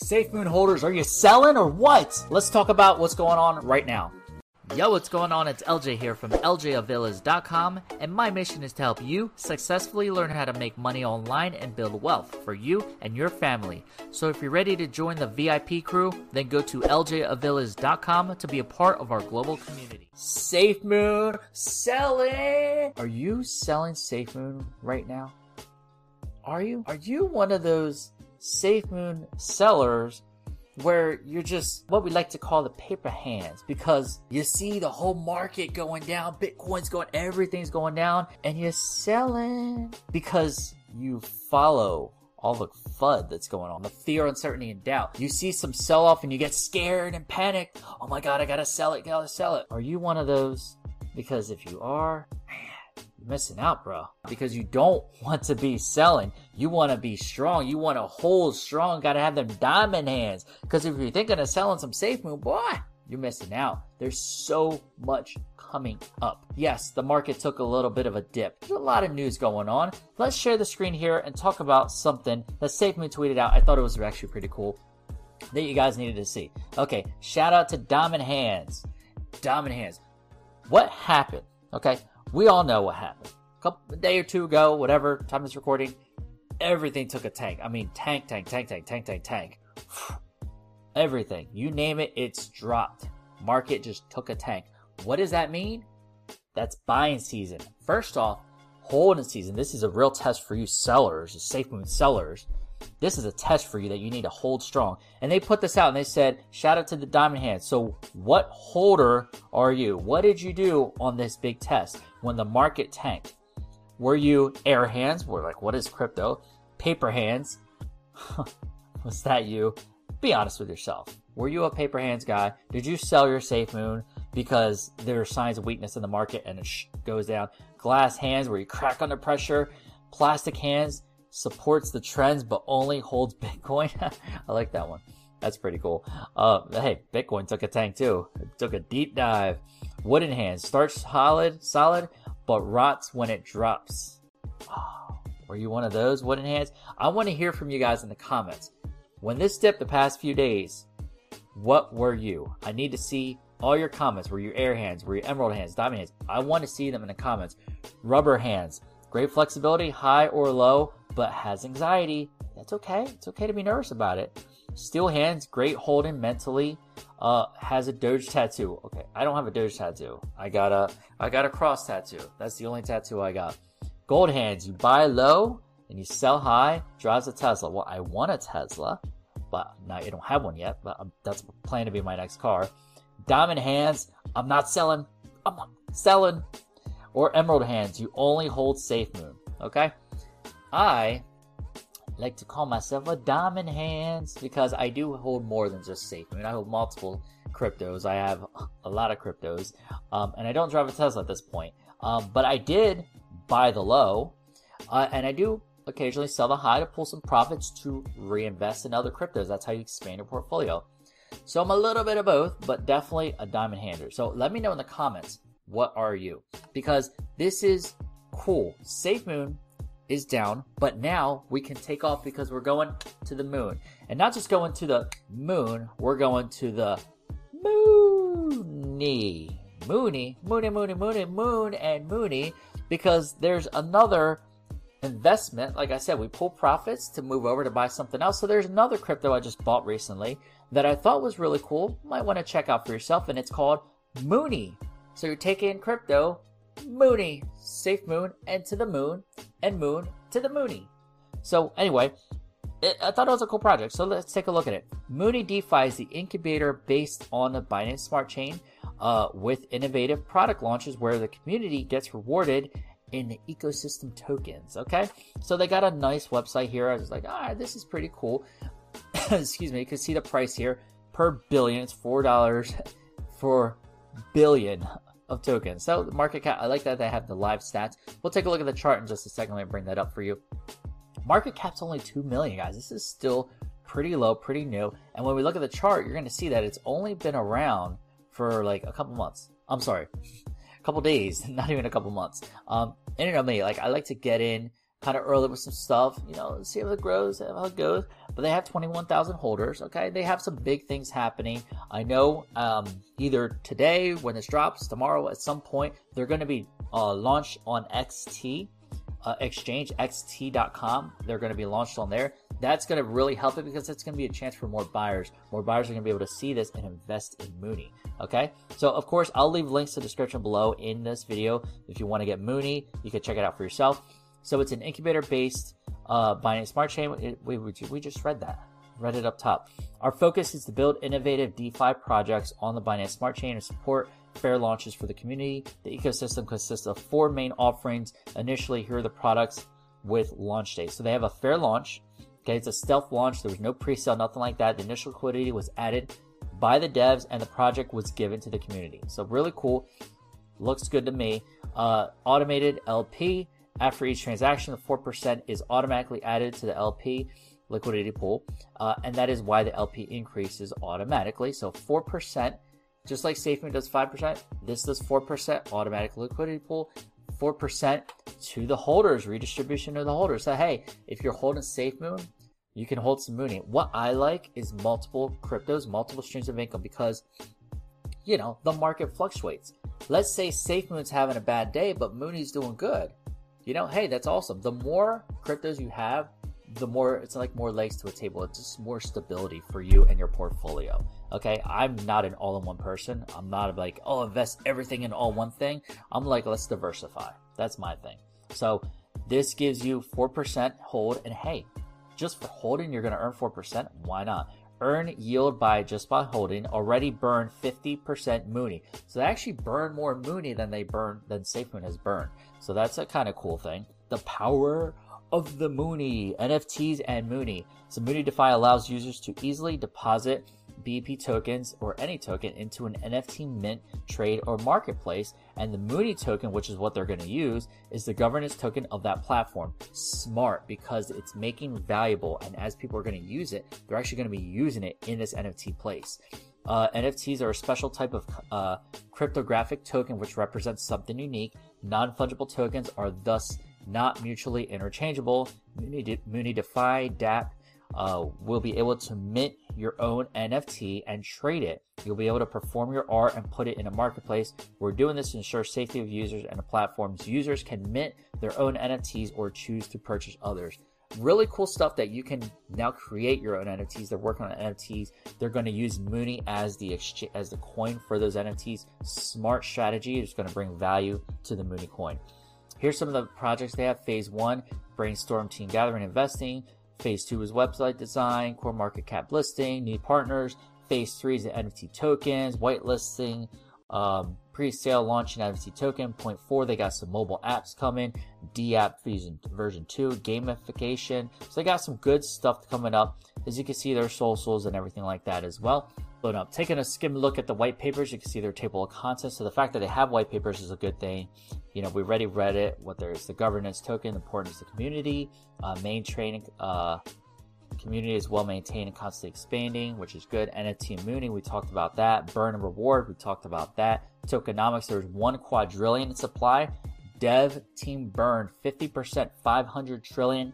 Safe Moon holders, are you selling or what? Let's talk about what's going on right now. Yo, what's going on? It's LJ here from LJAvillas.com, and my mission is to help you successfully learn how to make money online and build wealth for you and your family. So if you're ready to join the VIP crew, then go to LJAvillas.com to be a part of our global community. Safe Moon, selling! Are you selling Safe Moon right now? Are you? Are you one of those Safe Moon sellers where you're just what we like to call the paper hands because you see the whole market going down, Bitcoin's going, everything's going down, and you're selling because you follow all the FUD that's going on, the fear, uncertainty, and doubt. You see some sell off and you get scared and panicked. Oh my God, I gotta sell it, gotta sell it. Are you one of those? Because if you are, you're missing out, bro. Because you don't want to be selling. You want to be strong. You want to hold strong. Got to have them diamond hands. Because if you're thinking of selling some safe moon, boy, you're missing out. There's so much coming up. Yes, the market took a little bit of a dip. There's a lot of news going on. Let's share the screen here and talk about something that SafeMoon tweeted out. I thought it was actually pretty cool that you guys needed to see. Okay, shout out to Diamond Hands. Diamond Hands. What happened? Okay, we all know what happened. A couple a day or two ago, whatever time this recording, everything took a tank. I mean, tank, tank, tank, tank, tank, tank, tank. Everything. You name it, it's dropped. Market just took a tank. What does that mean? That's buying season. First off, holding season. This is a real test for you sellers, safe moon sellers. This is a test for you that you need to hold strong. And they put this out and they said, shout out to the diamond hands. So what holder are you? What did you do on this big test when the market tanked? Were you air hands? We're like, what is crypto? Paper hands? Was that you? Be honest with yourself. Were you a paper hands guy? Did you sell your safe moon because there are signs of weakness in the market and it goes down? Glass hands where you crack under pressure? Plastic hands supports the trends but only holds Bitcoin? I like that one. That's pretty cool. Uh, hey, Bitcoin took a tank too. It took a deep dive. Wooden hands starts solid, solid, but rots when it drops. Oh, were you one of those wooden hands? I want to hear from you guys in the comments. When this dipped the past few days, what were you? I need to see all your comments. Were you air hands? Were you emerald hands? Diamond hands? I want to see them in the comments. Rubber hands. Great flexibility, high or low, but has anxiety. That's okay. It's okay to be nervous about it. Steel hands, great holding mentally. Uh, has a Doge tattoo. Okay, I don't have a Doge tattoo. I got a, I got a cross tattoo. That's the only tattoo I got. Gold hands, you buy low and you sell high. Drives a Tesla. Well, I want a Tesla, but now I don't have one yet. But I'm, that's planned to be my next car. Diamond hands, I'm not selling. I'm not selling. Or emerald hands, you only hold safe moon. Okay. I like to call myself a diamond hands because I do hold more than just safe. I mean, I hold multiple cryptos. I have a lot of cryptos, um, and I don't drive a Tesla at this point. Um, but I did buy the low, uh, and I do occasionally sell the high to pull some profits to reinvest in other cryptos. That's how you expand your portfolio. So I'm a little bit of both, but definitely a diamond hander. So let me know in the comments what are you because this is cool. Safe Moon is down, but now we can take off because we're going to the moon. And not just going to the moon, we're going to the moony. Moony, moony, moony, moony, moon, and moony, because there's another investment. Like I said, we pull profits to move over to buy something else. So there's another crypto I just bought recently that I thought was really cool. Might want to check out for yourself, and it's called Moony. So you're taking crypto Moony, Safe Moon, and to the moon, and moon to the Moony. So anyway, it, I thought it was a cool project. So let's take a look at it. Moony DeFi is the incubator based on the Binance Smart Chain uh, with innovative product launches where the community gets rewarded in the ecosystem tokens. Okay, so they got a nice website here. I was like, ah, this is pretty cool. Excuse me, you can see the price here per billion. It's four dollars for billion of tokens. So the market cap, I like that they have the live stats. We'll take a look at the chart in just a second. Let me bring that up for you. Market cap's only 2 million, guys. This is still pretty low, pretty new. And when we look at the chart, you're going to see that it's only been around for like a couple months. I'm sorry, a couple days, not even a couple months. Um, and you know me, like I like to get in kind of early with some stuff. You know, see how it grows, how it goes. But they have 21,000 holders. Okay, they have some big things happening. I know um, either today when this drops, tomorrow at some point, they're going to be uh, launched on XT. Uh, exchange xt.com they're going to be launched on there that's going to really help it because it's going to be a chance for more buyers more buyers are going to be able to see this and invest in mooney okay so of course i'll leave links to the description below in this video if you want to get mooney you can check it out for yourself so it's an incubator-based uh, Binance Smart Chain. It, we, we just read that. Read it up top. Our focus is to build innovative DeFi projects on the Binance Smart Chain and support fair launches for the community. The ecosystem consists of four main offerings. Initially, here are the products with launch dates. So they have a fair launch. Okay, it's a stealth launch. There was no pre-sale, nothing like that. The initial liquidity was added by the devs, and the project was given to the community. So really cool. Looks good to me. Uh, automated LP. After each transaction, the 4% is automatically added to the LP liquidity pool, uh, and that is why the LP increases automatically. So 4%, just like SafeMoon does 5%, this does 4% automatic liquidity pool, 4% to the holders, redistribution to the holders. So, hey, if you're holding SafeMoon, you can hold some Mooney. What I like is multiple cryptos, multiple streams of income because, you know, the market fluctuates. Let's say SafeMoon's having a bad day, but Mooney's doing good you know, hey, that's awesome. The more cryptos you have, the more it's like more legs to a table. It's just more stability for you and your portfolio. Okay, I'm not an all-in-one person. I'm not like, oh, invest everything in all one thing. I'm like, let's diversify. That's my thing. So this gives you four percent hold, and hey, just for holding, you're gonna earn four percent. Why not? Earn yield by just by holding. Already burn 50% Mooney. So they actually burn more Mooney than they burn than SafeMoon has burned. So that's a kind of cool thing. The power of the Mooney, NFTs and Mooney. So Mooney DeFi allows users to easily deposit BP tokens or any token into an NFT mint, trade, or marketplace. And the Mooney token, which is what they're going to use, is the governance token of that platform. Smart because it's making valuable. And as people are going to use it, they're actually going to be using it in this NFT place. Uh, NFTs are a special type of uh, cryptographic token which represents something unique. Non fungible tokens are thus not mutually interchangeable. Mooney, Mooney DeFi DApp uh, will be able to mint your own NFT and trade it. You'll be able to perform your art and put it in a marketplace. We're doing this to ensure safety of users and the platforms. Users can mint their own NFTs or choose to purchase others really cool stuff that you can now create your own NFTs. They're working on NFTs. They're going to use Mooney as the exchange, as the coin for those NFTs. Smart strategy is going to bring value to the Mooney coin. Here's some of the projects they have. Phase one, brainstorm team gathering investing. Phase two is website design, CoinMarketCap listing, new partners. Phase three is the NFT tokens, whitelisting, um, pre-sale launching NFT token. Point four, they got some mobile apps coming. DApp version version two, gamification. So they got some good stuff coming up. As you can see, their socials and everything like that as well. But up. taking a skim look at the white papers, you can see their table of contents. So the fact that they have white papers is a good thing. You know, we already read it. What there's the governance token, importance of the community, uh, main training, uh, Community is well maintained and constantly expanding, which is good. NFT and Mooney, we talked about that. Burn and reward, we talked about that. Tokenomics, there's one quadrillion in supply. Dev team burn 50%, 500 trillion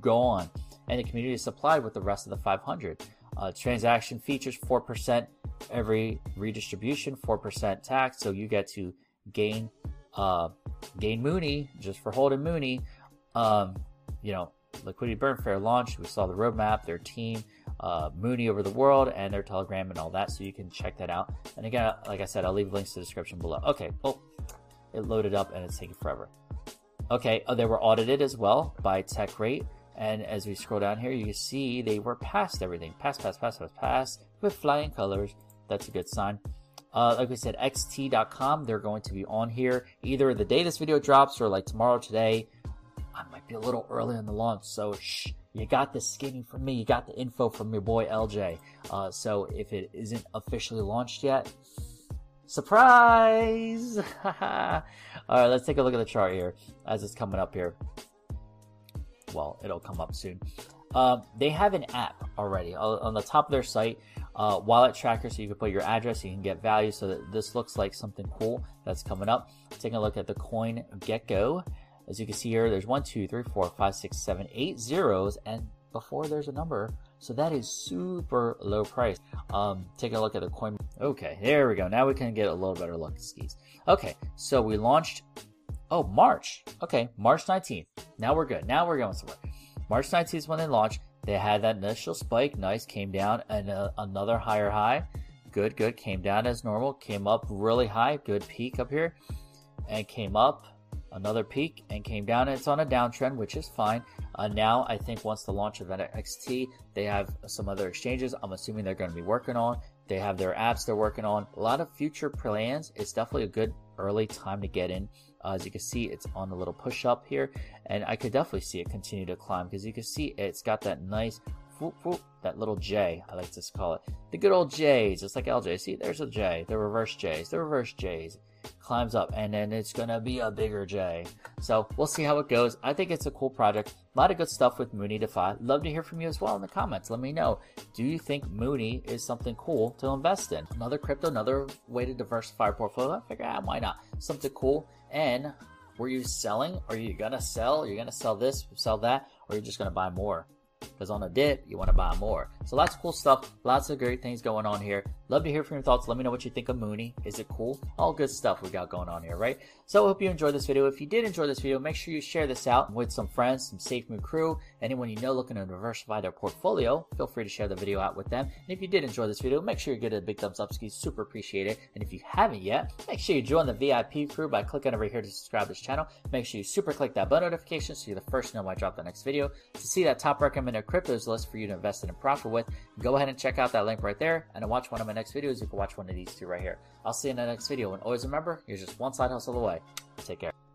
gone. And the community is supplied with the rest of the 500. Uh, transaction features 4% every redistribution, 4% tax. So you get to gain uh, gain Mooney just for holding Mooney. Um, you know, Liquidity Burn Fair launch. We saw the roadmap, their team, uh, Mooney over the world, and their Telegram and all that. So you can check that out. And again, like I said, I'll leave links to the description below. Okay, well, it loaded up and it's taking forever. Okay, oh, they were audited as well by TechRate. And as we scroll down here, you can see they were past everything. Pass, pass, pass, pass, pass with flying colors. That's a good sign. Uh, like we said, xt.com, they're going to be on here either the day this video drops or like tomorrow, today. I might be a little early on the launch, so shh, you got the skinny from me. You got the info from your boy LJ. Uh, so if it isn't officially launched yet, surprise! All right, let's take a look at the chart here as it's coming up here. Well, it'll come up soon. Uh, they have an app already on the top of their site. Uh, wallet tracker, so you can put your address, you can get value. So this looks like something cool that's coming up. Taking a look at the coin Gecko As you can see here, there's one, two, three, four, five, six, seven, eight zeros, and before there's a number. So that is super low price. Um, take a look at the coin. Okay, there we go. Now we can get a little better look at skis. Okay, so we launched. Oh, March. Okay, March 19th. Now we're good. Now we're going somewhere. March 19th is when they launched. They had that initial spike. Nice. Came down and uh, another higher high. Good, good. Came down as normal. Came up really high. Good peak up here. And came up another peak and came down. It's on a downtrend, which is fine. Uh, now, I think once the launch of NXT, they have some other exchanges. I'm assuming they're going to be working on. They have their apps they're working on. A lot of future plans. It's definitely a good early time to get in. Uh, as you can see, it's on a little push up here, and I could definitely see it continue to climb because you can see it's got that nice, whoop, whoop, that little J, I like to call it. The good old J's, just like LJ. See, there's a J, the reverse J's, the reverse J's climbs up and then it's gonna be a bigger J. So we'll see how it goes. I think it's a cool project. A lot of good stuff with Mooney DeFi. Love to hear from you as well in the comments. Let me know. Do you think Mooney is something cool to invest in? Another crypto, another way to diversify your portfolio. I figure out ah, why not? Something cool. And were you selling? Are you gonna sell? Are you gonna sell this, sell that, or you're you just gonna buy more? Because on a dip, you want to buy more. So lots of cool stuff, lots of great things going on here. Love to hear from your thoughts. Let me know what you think of Mooney. Is it cool? All good stuff we got going on here, right? So I hope you enjoyed this video. If you did enjoy this video, make sure you share this out with some friends, some Safe SafeMoon crew, anyone you know looking to diversify their portfolio. Feel free to share the video out with them. And if you did enjoy this video, make sure you give it a big thumbs up, skis. Super appreciate it. And if you haven't yet, make sure you join the VIP crew by clicking over here to subscribe to this channel. Make sure you super click that bell notification so you're the first to know when I drop the next video. To see that top recommended cryptos list for you to invest in and profit with, go ahead and check out that link right there. And watch one of my next videos, you can watch one of these two right here. I'll see you in the next video. And always remember, you're just one side hustle away. Take care.